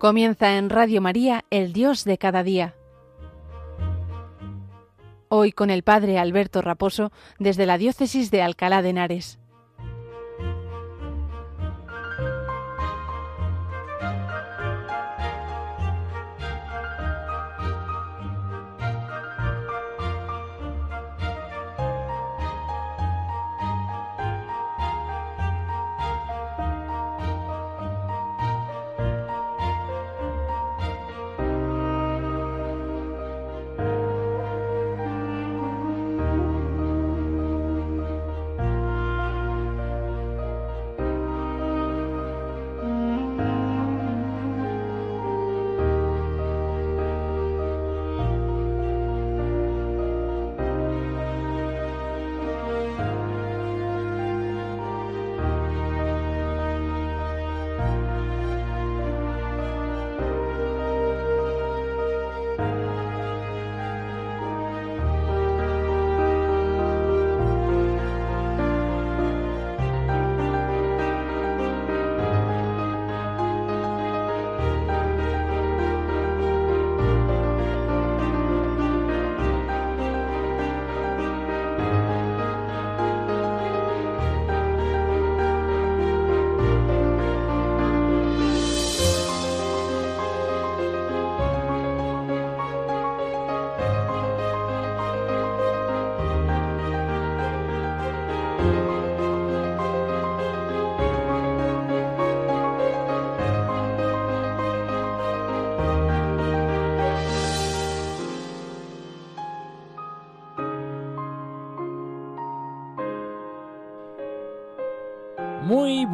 Comienza en Radio María, El Dios de cada día. Hoy con el Padre Alberto Raposo desde la Diócesis de Alcalá de Henares.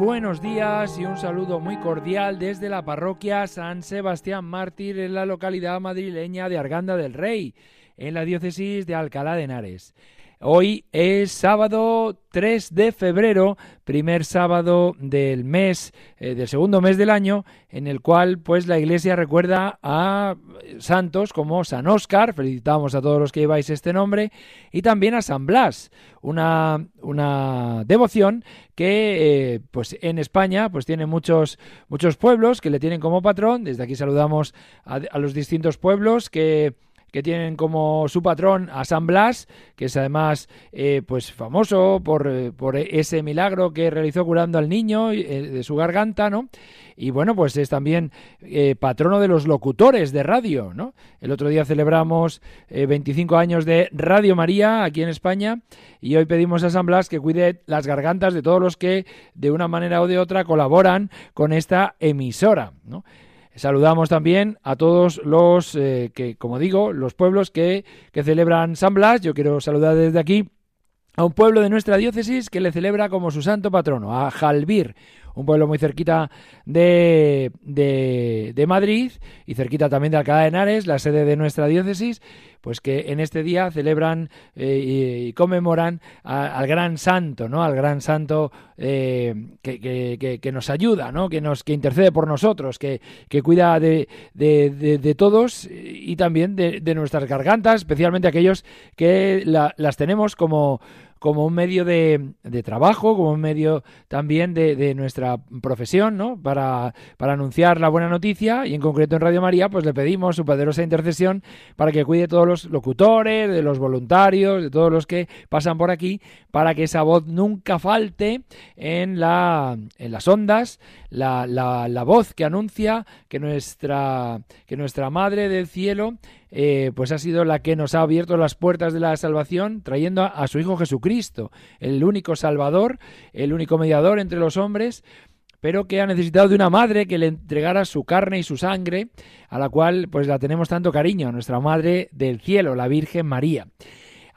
Buenos días y un saludo muy cordial desde la parroquia San Sebastián Mártir en la localidad madrileña de Arganda del Rey, en la diócesis de Alcalá de Henares. Hoy es sábado 3 de febrero, primer sábado del mes, eh, del segundo mes del año, en el cual pues la iglesia recuerda a santos como San Óscar, felicitamos a todos los que lleváis este nombre, y también a San Blas, una, una devoción que eh, pues en España pues tiene muchos, muchos pueblos que le tienen como patrón, desde aquí saludamos a los distintos pueblos que que tienen como su patrón a San Blas, que es además eh, pues famoso por, eh, por, ese milagro que realizó curando al niño eh, de su garganta, ¿no? Y bueno, pues es también patrono de los locutores de radio, ¿no? El otro día celebramos 25 años de Radio María aquí en España y hoy pedimos a San Blas que cuide las gargantas de todos los que de una manera o de otra colaboran con esta emisora, ¿no? Saludamos también a todos los eh, que, como digo, los pueblos que, que celebran San Blas. Yo quiero saludar desde aquí a un pueblo de nuestra diócesis que le celebra como su santo patrono, a Jalbir, un pueblo muy cerquita de, de, Madrid y cerquita también de Alcalá de Henares, la sede de nuestra diócesis, pues que en este día celebran eh, y, conmemoran al gran santo, ¿no? Al gran santo eh, que, que, que, nos ayuda, ¿no? Que nos que intercede por nosotros, que, que cuida de, de, de, todos y también de, nuestras gargantas, especialmente aquellos que las tenemos como como un medio de, de trabajo, como un medio también de, de, nuestra profesión, ¿no? Para, para anunciar la buena noticia y en concreto en Radio María, pues le pedimos su poderosa intercesión para que cuide de todos los locutores, de los voluntarios, de todos los que pasan por aquí, para que esa voz nunca falte en, la, en las ondas, la, la, la voz que anuncia que nuestra, que nuestra Madre del Cielo eh, pues ha sido la que nos ha abierto las puertas de la salvación, trayendo a, su Hijo Jesucristo, el único Salvador, el único mediador entre los hombres, pero que ha necesitado de una madre que le entregara su carne y su sangre, a la cual pues la tenemos tanto cariño, nuestra Madre del Cielo, la Virgen María.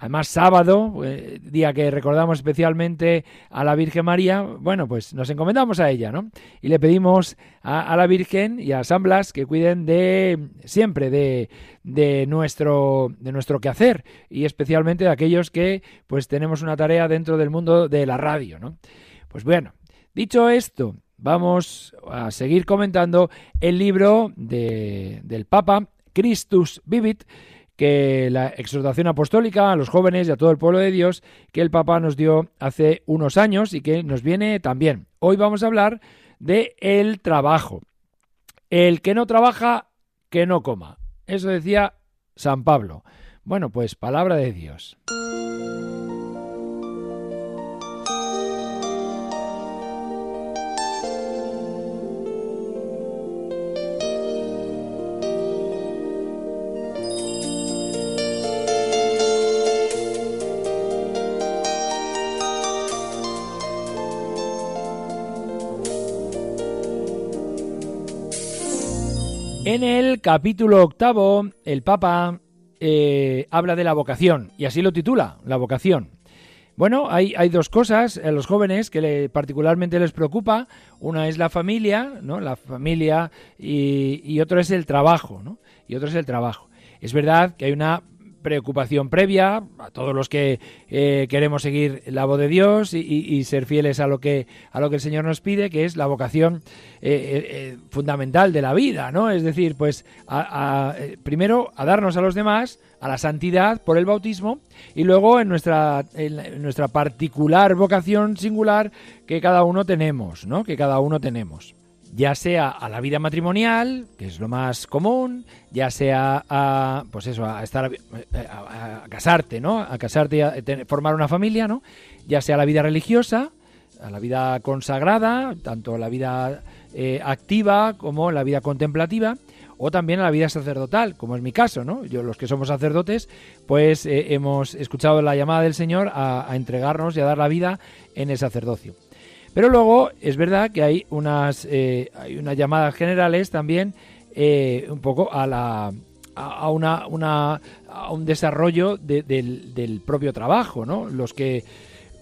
Además, sábado, eh, día que recordamos especialmente a la Virgen María, bueno, pues nos encomendamos a ella, ¿no? Y le pedimos a, la Virgen y a San Blas que cuiden de siempre de, de, nuestro, de nuestro quehacer y especialmente de aquellos que pues tenemos una tarea dentro del mundo de la radio, ¿no? Pues bueno, dicho esto, vamos a seguir comentando el libro de, del Papa, Christus Vivit, que la exhortación apostólica a los jóvenes y a todo el pueblo de Dios que el Papa nos dio hace unos años y que nos viene también. Hoy vamos a hablar de el trabajo. El que no trabaja, que no coma. Eso decía San Pablo. Bueno, pues palabra de Dios. En el capítulo octavo, el Papa eh, habla de la vocación, y así lo titula, la vocación. Bueno, hay, hay dos cosas a los jóvenes que particularmente les preocupa. Una es la familia, ¿no? La familia y, y otro es el trabajo, ¿no? Y otro es el trabajo. Es verdad que hay una preocupación previa a todos los que eh, queremos seguir la voz de Dios y, ser fieles a lo que a lo que el Señor nos pide que es la vocación eh, eh, fundamental de la vida no es decir pues primero a darnos a los demás a la santidad por el bautismo y luego en nuestra en nuestra particular vocación singular que cada uno tenemos no que cada uno tenemos ya sea a la vida matrimonial, que es lo más común, ya sea a, pues eso, a estar, a, casarte, ¿no? A casarte y a formar una familia, ¿no? Ya sea a la vida religiosa, a la vida consagrada, tanto la vida eh, activa como la vida contemplativa, o también a la vida sacerdotal, como es mi caso, ¿no? Yo, los que somos sacerdotes, pues eh, hemos escuchado la llamada del Señor a entregarnos y a dar la vida en el sacerdocio. Pero luego es verdad que hay unas, eh, hay unas llamadas generales también eh, un poco a la a, una, una, a un desarrollo del, del, propio trabajo, ¿no? Los que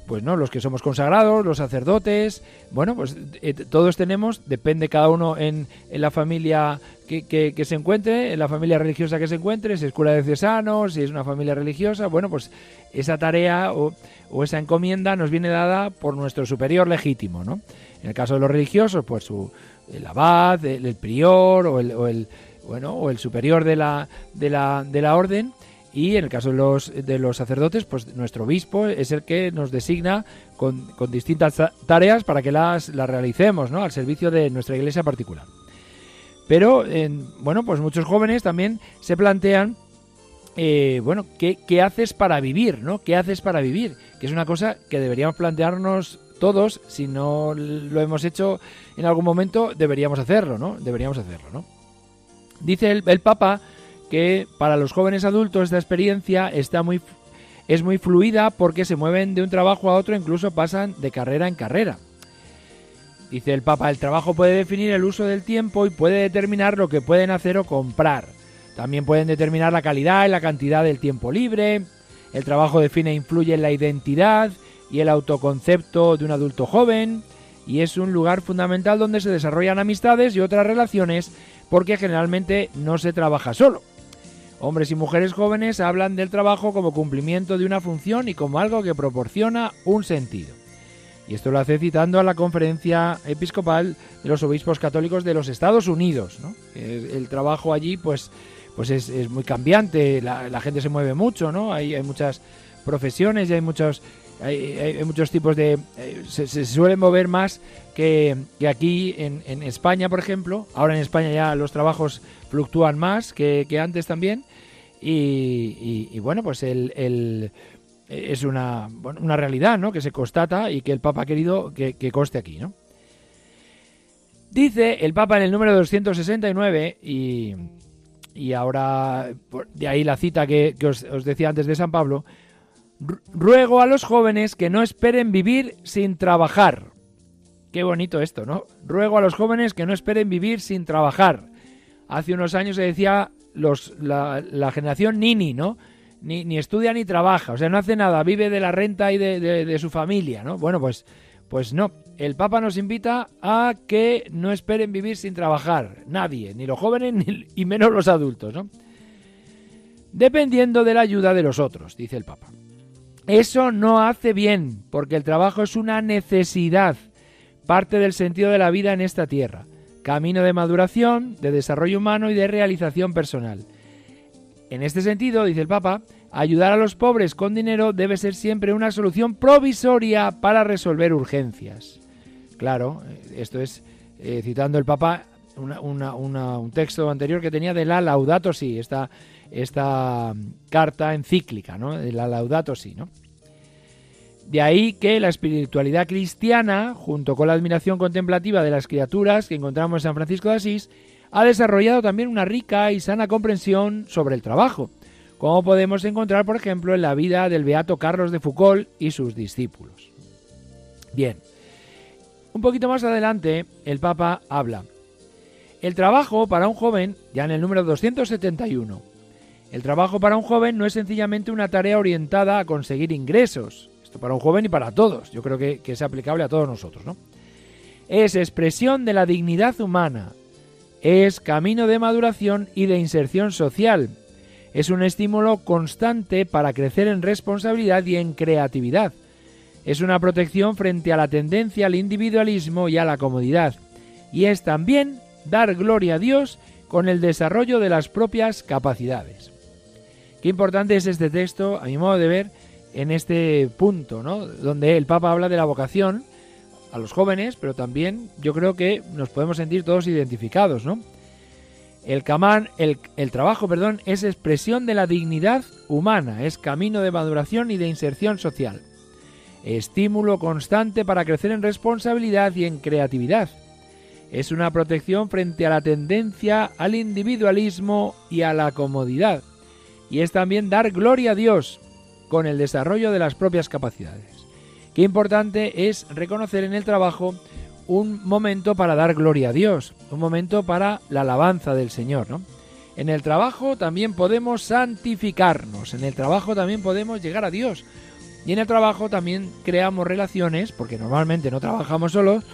pues no, los que somos consagrados, los sacerdotes, bueno, pues eh, todos tenemos, depende cada uno en, en la familia que, que, se encuentre, en la familia religiosa que se encuentre, si es cura de cesano, si es una familia religiosa, bueno, pues esa tarea o, o, esa encomienda nos viene dada por nuestro superior legítimo, ¿no? En el caso de los religiosos, pues su, el abad, el, prior o el, o el, bueno, o el superior de la, de la, de la orden, y en el caso de los, de los sacerdotes, pues nuestro obispo es el que nos designa con, con distintas tareas para que las, las realicemos, ¿no? Al servicio de nuestra iglesia particular. Pero, bueno, pues muchos jóvenes también se plantean, eh, bueno, ¿qué, ¿qué, haces para vivir, ¿no? ¿Qué haces para vivir? Que es una cosa que deberíamos plantearnos todos, si no lo hemos hecho en algún momento, deberíamos hacerlo, ¿no? Deberíamos hacerlo, ¿no? Dice el, el Papa que para los jóvenes adultos esta experiencia está muy, es muy fluida porque se mueven de un trabajo a otro, incluso pasan de carrera en carrera. Dice el Papa, el trabajo puede definir el uso del tiempo y puede determinar lo que pueden hacer o comprar. También pueden determinar la calidad y la cantidad del tiempo libre. El trabajo define e influye en la identidad y el autoconcepto de un adulto joven y es un lugar fundamental donde se desarrollan amistades y otras relaciones porque generalmente no se trabaja solo. Hombres y mujeres jóvenes hablan del trabajo como cumplimiento de una función y como algo que proporciona un sentido. Y esto lo hace citando a la conferencia episcopal de los obispos católicos de los Estados Unidos. El trabajo allí pues, pues es, muy cambiante, la, gente se mueve mucho, ¿no? hay, hay muchas profesiones y hay muchos, hay, muchos tipos de... Eh, se, se, suelen mover más que, aquí en, España, por ejemplo. Ahora en España ya los trabajos fluctúan más que, antes también. Y, bueno, pues el, es una, realidad ¿no? que se constata y que el Papa ha querido que, que aquí. ¿no? Dice el Papa en el número 269, y, y ahora de ahí la cita que, os, decía antes de San Pablo, ruego a los jóvenes que no esperen vivir sin trabajar. Qué bonito esto, ¿no? Ruego a los jóvenes que no esperen vivir sin trabajar. Hace unos años se decía los, la, generación Nini, ¿no? Ni, ni, estudia ni trabaja, o sea, no hace nada, vive de la renta y de, de, su familia, ¿no? Bueno, pues, pues no. El Papa nos invita a que no esperen vivir sin trabajar, nadie, ni los jóvenes ni, y menos los adultos, ¿no? Dependiendo de la ayuda de los otros, dice el Papa. Eso no hace bien, porque el trabajo es una necesidad, parte del sentido de la vida en esta tierra camino de maduración, de desarrollo humano y de realización personal. En este sentido, dice el Papa, ayudar a los pobres con dinero debe ser siempre una solución provisoria para resolver urgencias. Claro, esto es, eh, citando el Papa, un texto anterior que tenía de la Laudato Si, esta, esta carta encíclica, ¿no? De la Laudato Si, ¿no? De ahí que la espiritualidad cristiana, junto con la admiración contemplativa de las criaturas que encontramos en San Francisco de Asís, ha desarrollado también una rica y sana comprensión sobre el trabajo, como podemos encontrar, por ejemplo, en la vida del beato Carlos de Foucault y sus discípulos. Bien, un poquito más adelante el Papa habla. El trabajo para un joven, ya en el número 271, el trabajo para un joven no es sencillamente una tarea orientada a conseguir ingresos, esto para un joven y para todos. Yo creo que, es aplicable a todos nosotros, ¿no? Es expresión de la dignidad humana. Es camino de maduración y de inserción social. Es un estímulo constante para crecer en responsabilidad y en creatividad. Es una protección frente a la tendencia al individualismo y a la comodidad. Y es también dar gloria a Dios con el desarrollo de las propias capacidades. Qué importante es este texto, a mi modo de ver, en este punto, ¿no? Donde el Papa habla de la vocación a los jóvenes, pero también yo creo que nos podemos sentir todos identificados, ¿no? El, camán, el, el trabajo, perdón, es expresión de la dignidad humana, es camino de maduración y de inserción social, estímulo constante para crecer en responsabilidad y en creatividad. Es una protección frente a la tendencia al individualismo y a la comodidad. Y es también dar gloria a Dios, con el desarrollo de las propias capacidades. Qué importante es reconocer en el trabajo un momento para dar gloria a Dios, un momento para la alabanza del Señor, ¿no? En el trabajo también podemos santificarnos, en el trabajo también podemos llegar a Dios. Y en el trabajo también creamos relaciones, porque normalmente no trabajamos solos,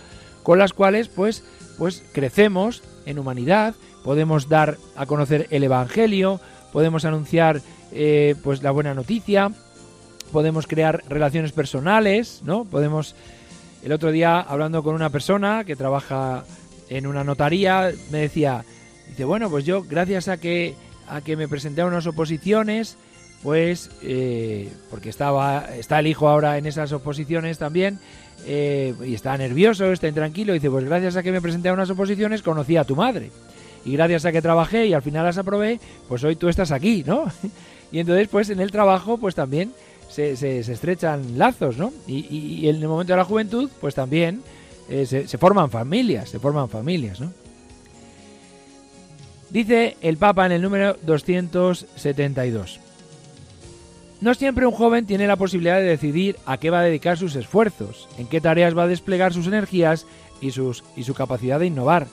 con las cuales pues, pues crecemos en humanidad, podemos dar a conocer el Evangelio, podemos anunciar eh, pues la buena noticia, podemos crear relaciones personales, ¿no? Podemos el otro día hablando con una persona que trabaja en una notaría me decía, dice, bueno, pues yo gracias a que a que me presenté a unas oposiciones, pues eh, porque estaba está el hijo ahora en esas oposiciones también eh, y está nervioso, está intranquilo, dice, pues gracias a que me presenté a unas oposiciones conocí a tu madre y gracias a que trabajé y al final las aprobé, pues hoy tú estás aquí, ¿no? y entonces pues en el trabajo pues también se, estrechan lazos, ¿no? Y, en el momento de la juventud, pues también eh, se, se, forman familias, se forman familias, ¿no? Dice el Papa en el número 272. No siempre un joven tiene la posibilidad de decidir a qué va a dedicar sus esfuerzos, en qué tareas va a desplegar sus energías y, sus, y su capacidad de innovar,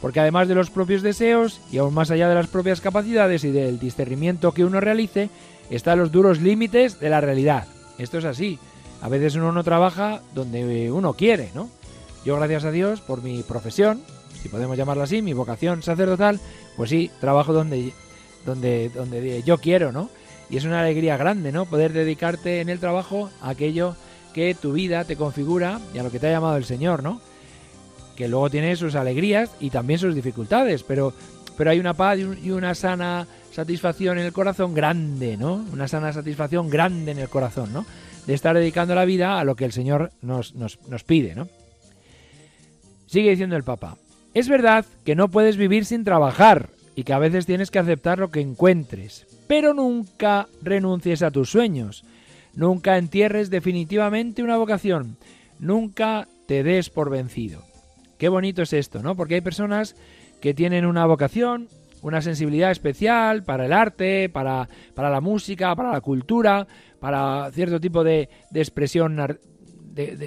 porque además de los propios deseos y aún más allá de las propias capacidades y del discernimiento que uno realice, están los duros límites de la realidad. Esto es así. A veces uno no trabaja donde uno quiere, ¿no? Yo, gracias a Dios, por mi profesión, si podemos llamarla así, mi vocación sacerdotal, pues sí, trabajo donde, donde, donde yo quiero, ¿no? Y es una alegría grande, ¿no? Poder dedicarte en el trabajo a aquello que tu vida te configura y a lo que te ha llamado el Señor, ¿no? Que luego tiene sus alegrías y también sus dificultades, pero, pero hay una paz y una sana satisfacción en el corazón grande, ¿no? Una sana satisfacción grande en el corazón, ¿no? De estar dedicando la vida a lo que el Señor nos, nos, nos pide, ¿no? Sigue diciendo el Papa. Es verdad que no puedes vivir sin trabajar y que a veces tienes que aceptar lo que encuentres, pero nunca renuncies a tus sueños, nunca entierres definitivamente una vocación, nunca te des por vencido. Qué bonito es esto, ¿no? Porque hay personas que tienen una vocación, una sensibilidad especial para el arte, para, para la música, para la cultura, para cierto tipo de, de expresión,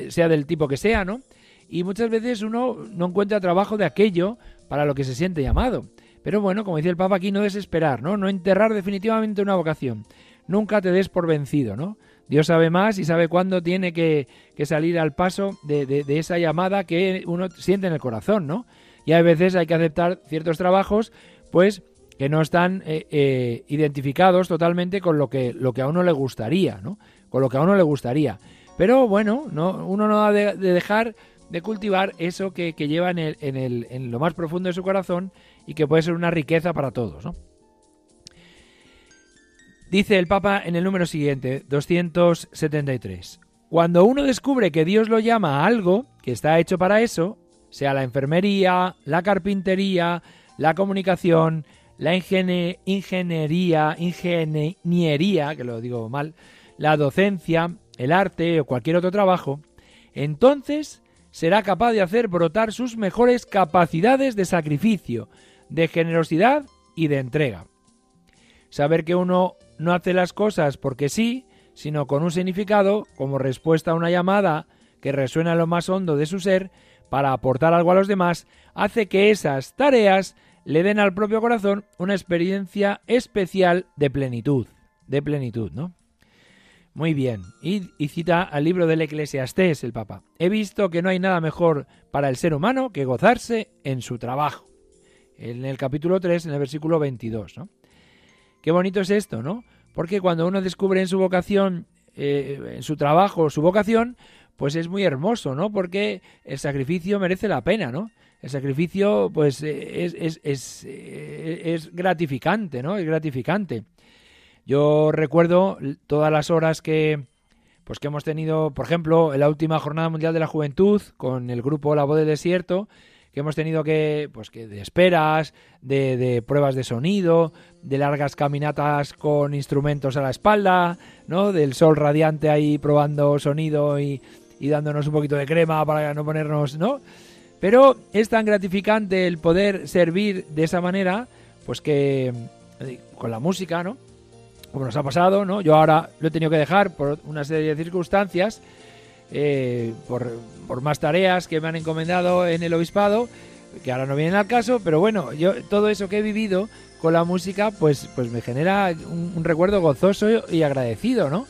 sea del tipo que sea, ¿no? Y muchas veces uno no encuentra trabajo de aquello para lo que se siente llamado. Pero bueno, como dice el Papa aquí, no desesperar, ¿no? No enterrar definitivamente una vocación. Nunca te des por vencido, ¿no? Dios sabe más y sabe cuándo tiene que, que salir al paso de, de, de, esa llamada que uno siente en el corazón, ¿no? Y a veces hay que aceptar ciertos trabajos pues que no están eh, eh, identificados totalmente con lo que, lo que a uno le gustaría, ¿no? Con lo que a uno le gustaría. Pero bueno, no, uno no ha de, dejar de cultivar eso que, lleva en, el, en, el, en, lo más profundo de su corazón y que puede ser una riqueza para todos, ¿no? Dice el Papa en el número siguiente, 273. Cuando uno descubre que Dios lo llama a algo que está hecho para eso, sea la enfermería, la carpintería, la comunicación, la ingeniería, ingeniería, que lo digo mal, la docencia, el arte o cualquier otro trabajo, entonces será capaz de hacer brotar sus mejores capacidades de sacrificio, de generosidad y de entrega. Saber que uno no hace las cosas porque sí, sino con un significado, como respuesta a una llamada que resuena en lo más hondo de su ser, para aportar algo a los demás, hace que esas tareas le den al propio corazón una experiencia especial de plenitud, de plenitud, ¿no? Muy bien, y, cita al libro del Eclesiastés el Papa. He visto que no hay nada mejor para el ser humano que gozarse en su trabajo. En el capítulo 3, en el versículo 22, ¿no? Qué bonito es esto, ¿no? Porque cuando uno descubre en su vocación, eh, en su trabajo, su vocación, pues es muy hermoso, ¿no? Porque el sacrificio merece la pena, ¿no? El sacrificio, pues, es, es, es, eh, es gratificante, ¿no? Es gratificante. Yo recuerdo todas las horas que, pues, que hemos tenido, por ejemplo, en la última Jornada Mundial de la Juventud, con el grupo La Voz del Desierto, que hemos tenido que, pues que de esperas, de, de, pruebas de sonido, de largas caminatas con instrumentos a la espalda, ¿no? Del sol radiante ahí probando sonido y, y dándonos un poquito de crema para no ponernos, ¿no? Pero es tan gratificante el poder servir de esa manera, pues que eh, con la música, ¿no? Como nos ha pasado, ¿no? Yo ahora lo he tenido que dejar por una serie de circunstancias, eh, por, por, más tareas que me han encomendado en el obispado, que ahora no vienen al caso, pero bueno, yo todo eso que he vivido con la música, pues, pues me genera un, recuerdo gozoso y agradecido, ¿no?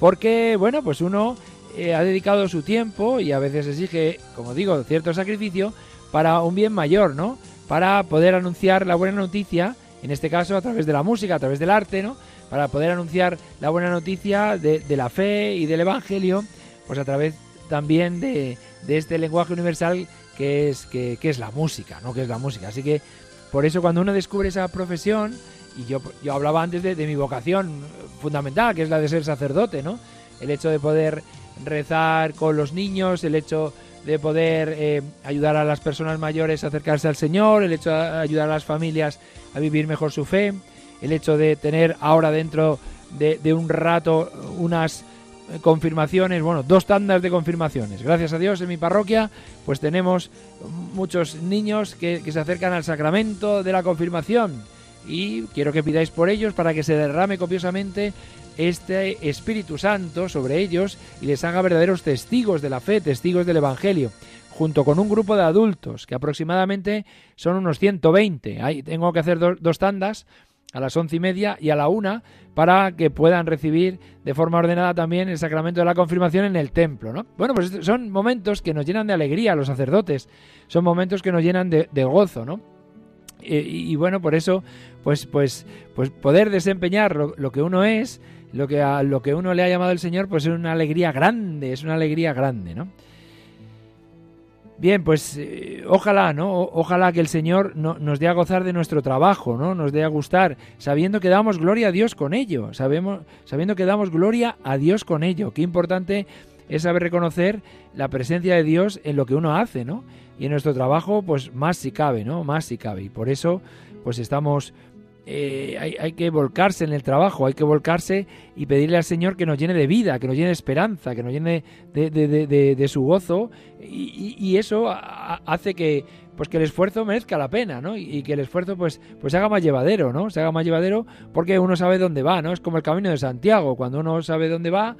Porque, bueno, pues uno eh, ha dedicado su tiempo y a veces exige, como digo, cierto sacrificio para un bien mayor, ¿no? Para poder anunciar la buena noticia, en este caso a través de la música, a través del arte, ¿no? Para poder anunciar la buena noticia de, la fe y del Evangelio, pues a través también de, este lenguaje universal que es, que, es la música, ¿no? Que es la música. Así que por eso cuando uno descubre esa profesión, y yo, yo hablaba antes de, de mi vocación fundamental, que es la de ser sacerdote, ¿no? El hecho de poder rezar con los niños, el hecho de poder eh, ayudar a las personas mayores a acercarse al Señor, el hecho de ayudar a las familias a vivir mejor su fe, el hecho de tener ahora dentro de, un rato unas confirmaciones, bueno, dos tandas de confirmaciones. Gracias a Dios en mi parroquia, pues tenemos muchos niños que, que se acercan al sacramento de la confirmación y quiero que pidáis por ellos para que se derrame copiosamente este Espíritu Santo sobre ellos y les haga verdaderos testigos de la fe, testigos del Evangelio, junto con un grupo de adultos, que aproximadamente son unos 120. Ahí tengo que hacer dos tandas a las once y media y a la una para que puedan recibir de forma ordenada también el sacramento de la confirmación en el templo, ¿no? Bueno, pues son momentos que nos llenan de alegría a los sacerdotes, son momentos que nos llenan de, gozo, ¿no? Y, bueno, por eso, pues, pues, pues poder desempeñar lo que uno es, lo que a lo que uno le ha llamado el Señor, pues es una alegría grande, es una alegría grande, ¿no? Bien, pues eh, ojalá, ¿no? ojalá que el Señor no, nos dé a gozar de nuestro trabajo, ¿no? Nos dé a gustar, sabiendo que damos gloria a Dios con ello, sabemos, sabiendo que damos gloria a Dios con ello. Qué importante es saber reconocer la presencia de Dios en lo que uno hace, ¿no? Y en nuestro trabajo, pues más si cabe, ¿no? Más si cabe. Y por eso, pues estamos eh, hay, que volcarse en el trabajo, hay que volcarse y pedirle al Señor que nos llene de vida, que nos llene de esperanza, que nos llene de, su gozo y, eso hace que pues que el esfuerzo merezca la pena, ¿no? Y, que el esfuerzo pues pues se haga más llevadero, ¿no? Se haga más llevadero porque uno sabe dónde va, ¿no? Es como el camino de Santiago, cuando uno sabe dónde va,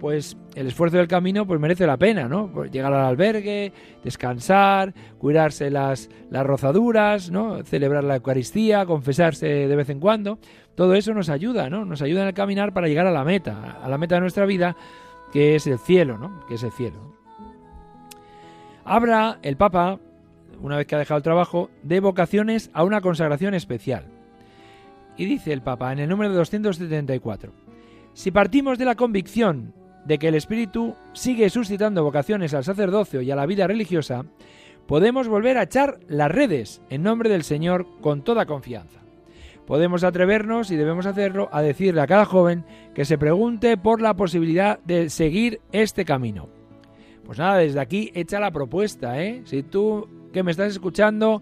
pues el esfuerzo del camino pues merece la pena, ¿no? Pues llegar al albergue, descansar, cuidarse las, las rozaduras, ¿no? Celebrar la Eucaristía, confesarse de vez en cuando. Todo eso nos ayuda, ¿no? Nos ayuda en el caminar para llegar a la meta, a la meta de nuestra vida, que es el cielo, ¿no? Que es el cielo. Habla el Papa, una vez que ha dejado el trabajo, de vocaciones a una consagración especial. Y dice el Papa en el número 274, si partimos de la convicción de que el Espíritu sigue suscitando vocaciones al sacerdocio y a la vida religiosa, podemos volver a echar las redes en nombre del Señor con toda confianza. Podemos atrevernos, y debemos hacerlo, a decirle a cada joven que se pregunte por la posibilidad de seguir este camino. Pues nada, desde aquí echa la propuesta, ¿eh? Si tú que me estás escuchando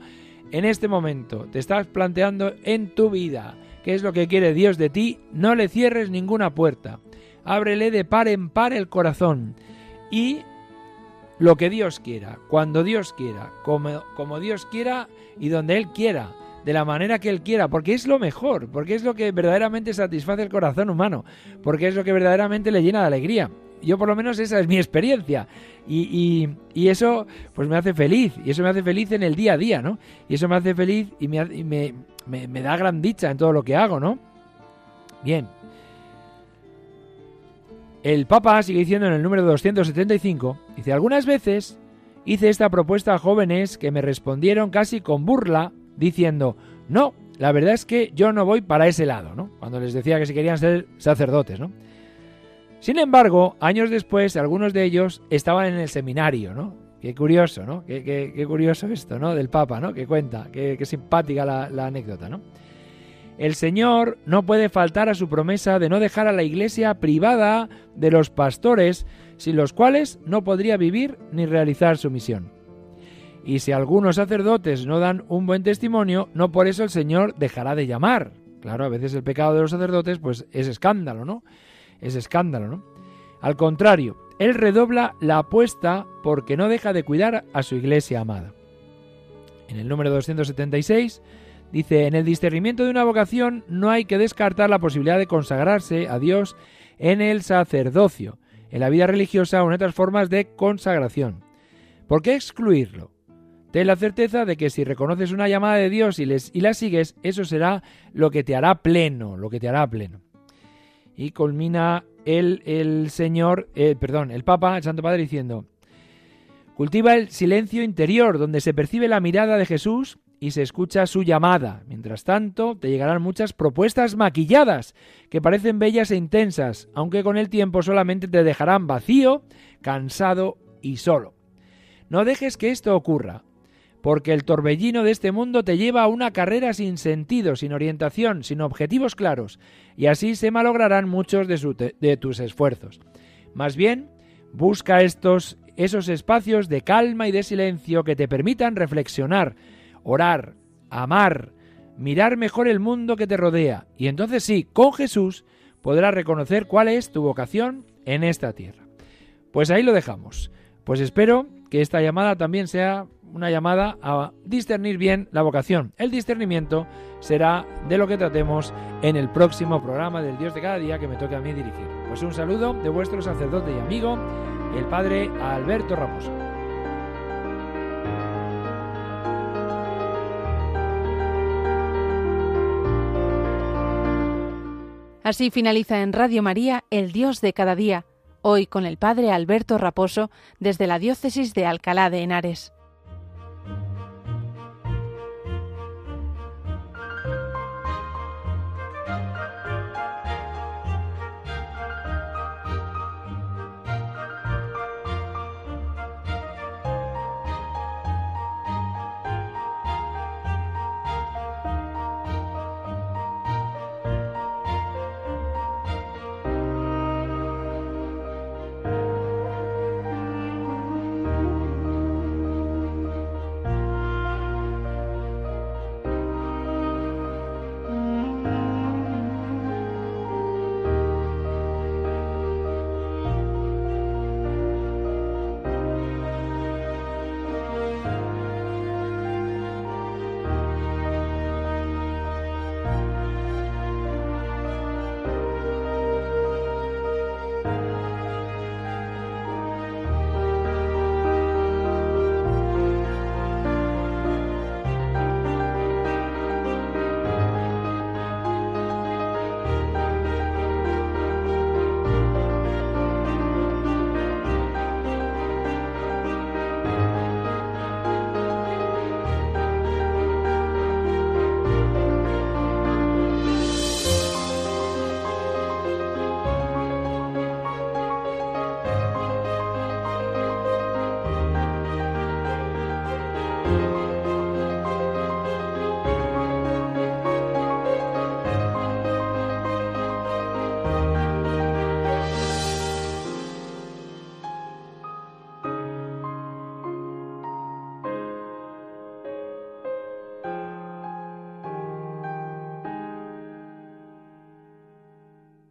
en este momento, te estás planteando en tu vida qué es lo que quiere Dios de ti, no le cierres ninguna puerta. Ábrele de par en par el corazón y lo que Dios quiera, cuando Dios quiera, como, como Dios quiera y donde Él quiera de la manera que Él quiera, porque es lo mejor, porque es lo que verdaderamente satisface el corazón humano, porque es lo que verdaderamente le llena de alegría. Yo por lo menos esa es mi experiencia y, y, eso pues me hace feliz y eso me hace feliz en el día a día, ¿no? Y eso me hace feliz y me, me, me, me da gran dicha en todo lo que hago, ¿no? Bien. El Papa sigue diciendo en el número 275, dice, algunas veces hice esta propuesta a jóvenes que me respondieron casi con burla diciendo, no, la verdad es que yo no voy para ese lado, ¿no? Cuando les decía que si querían ser sacerdotes, ¿no? Sin embargo, años después, algunos de ellos estaban en el seminario, ¿no? Qué curioso, ¿no? Qué, curioso esto, ¿no? Del Papa, ¿no? Que cuenta, qué, simpática la, la anécdota, ¿no? El Señor no puede faltar a su promesa de no dejar a la iglesia privada de los pastores, sin los cuales no podría vivir ni realizar su misión. Y si algunos sacerdotes no dan un buen testimonio, no por eso el Señor dejará de llamar. Claro, a veces el pecado de los sacerdotes pues es escándalo, ¿no? Es escándalo, ¿no? Al contrario, Él redobla la apuesta porque no deja de cuidar a su iglesia amada. En el número 276 dice, en el discernimiento de una vocación no hay que descartar la posibilidad de consagrarse a Dios en el sacerdocio, en la vida religiosa o en otras formas de consagración. ¿Por qué excluirlo? Ten la certeza de que si reconoces una llamada de Dios y, la sigues, eso será lo que te hará pleno, lo que te hará pleno. Y culmina el, el Señor, eh, perdón, el Papa, el Santo Padre, diciendo, cultiva el silencio interior, donde se percibe la mirada de Jesús y se escucha su llamada. Mientras tanto, te llegarán muchas propuestas maquilladas, que parecen bellas e intensas, aunque con el tiempo solamente te dejarán vacío, cansado y solo. No dejes que esto ocurra porque el torbellino de este mundo te lleva a una carrera sin sentido, sin orientación, sin objetivos claros, y así se malograrán muchos de, de tus esfuerzos. Más bien, busca estos esos espacios de calma y de silencio que te permitan reflexionar, orar, amar, mirar mejor el mundo que te rodea, y entonces sí, con Jesús podrás reconocer cuál es tu vocación en esta tierra. Pues ahí lo dejamos. Pues espero que esta llamada también sea una llamada a discernir bien la vocación. El discernimiento será de lo que tratemos en el próximo programa del Dios de cada día que me toque a mí dirigir. Pues un saludo de vuestro sacerdote y amigo, el Padre Alberto Raposo. Así finaliza en Radio María El Dios de cada día, hoy con el Padre Alberto Raposo desde la Diócesis de Alcalá de Henares.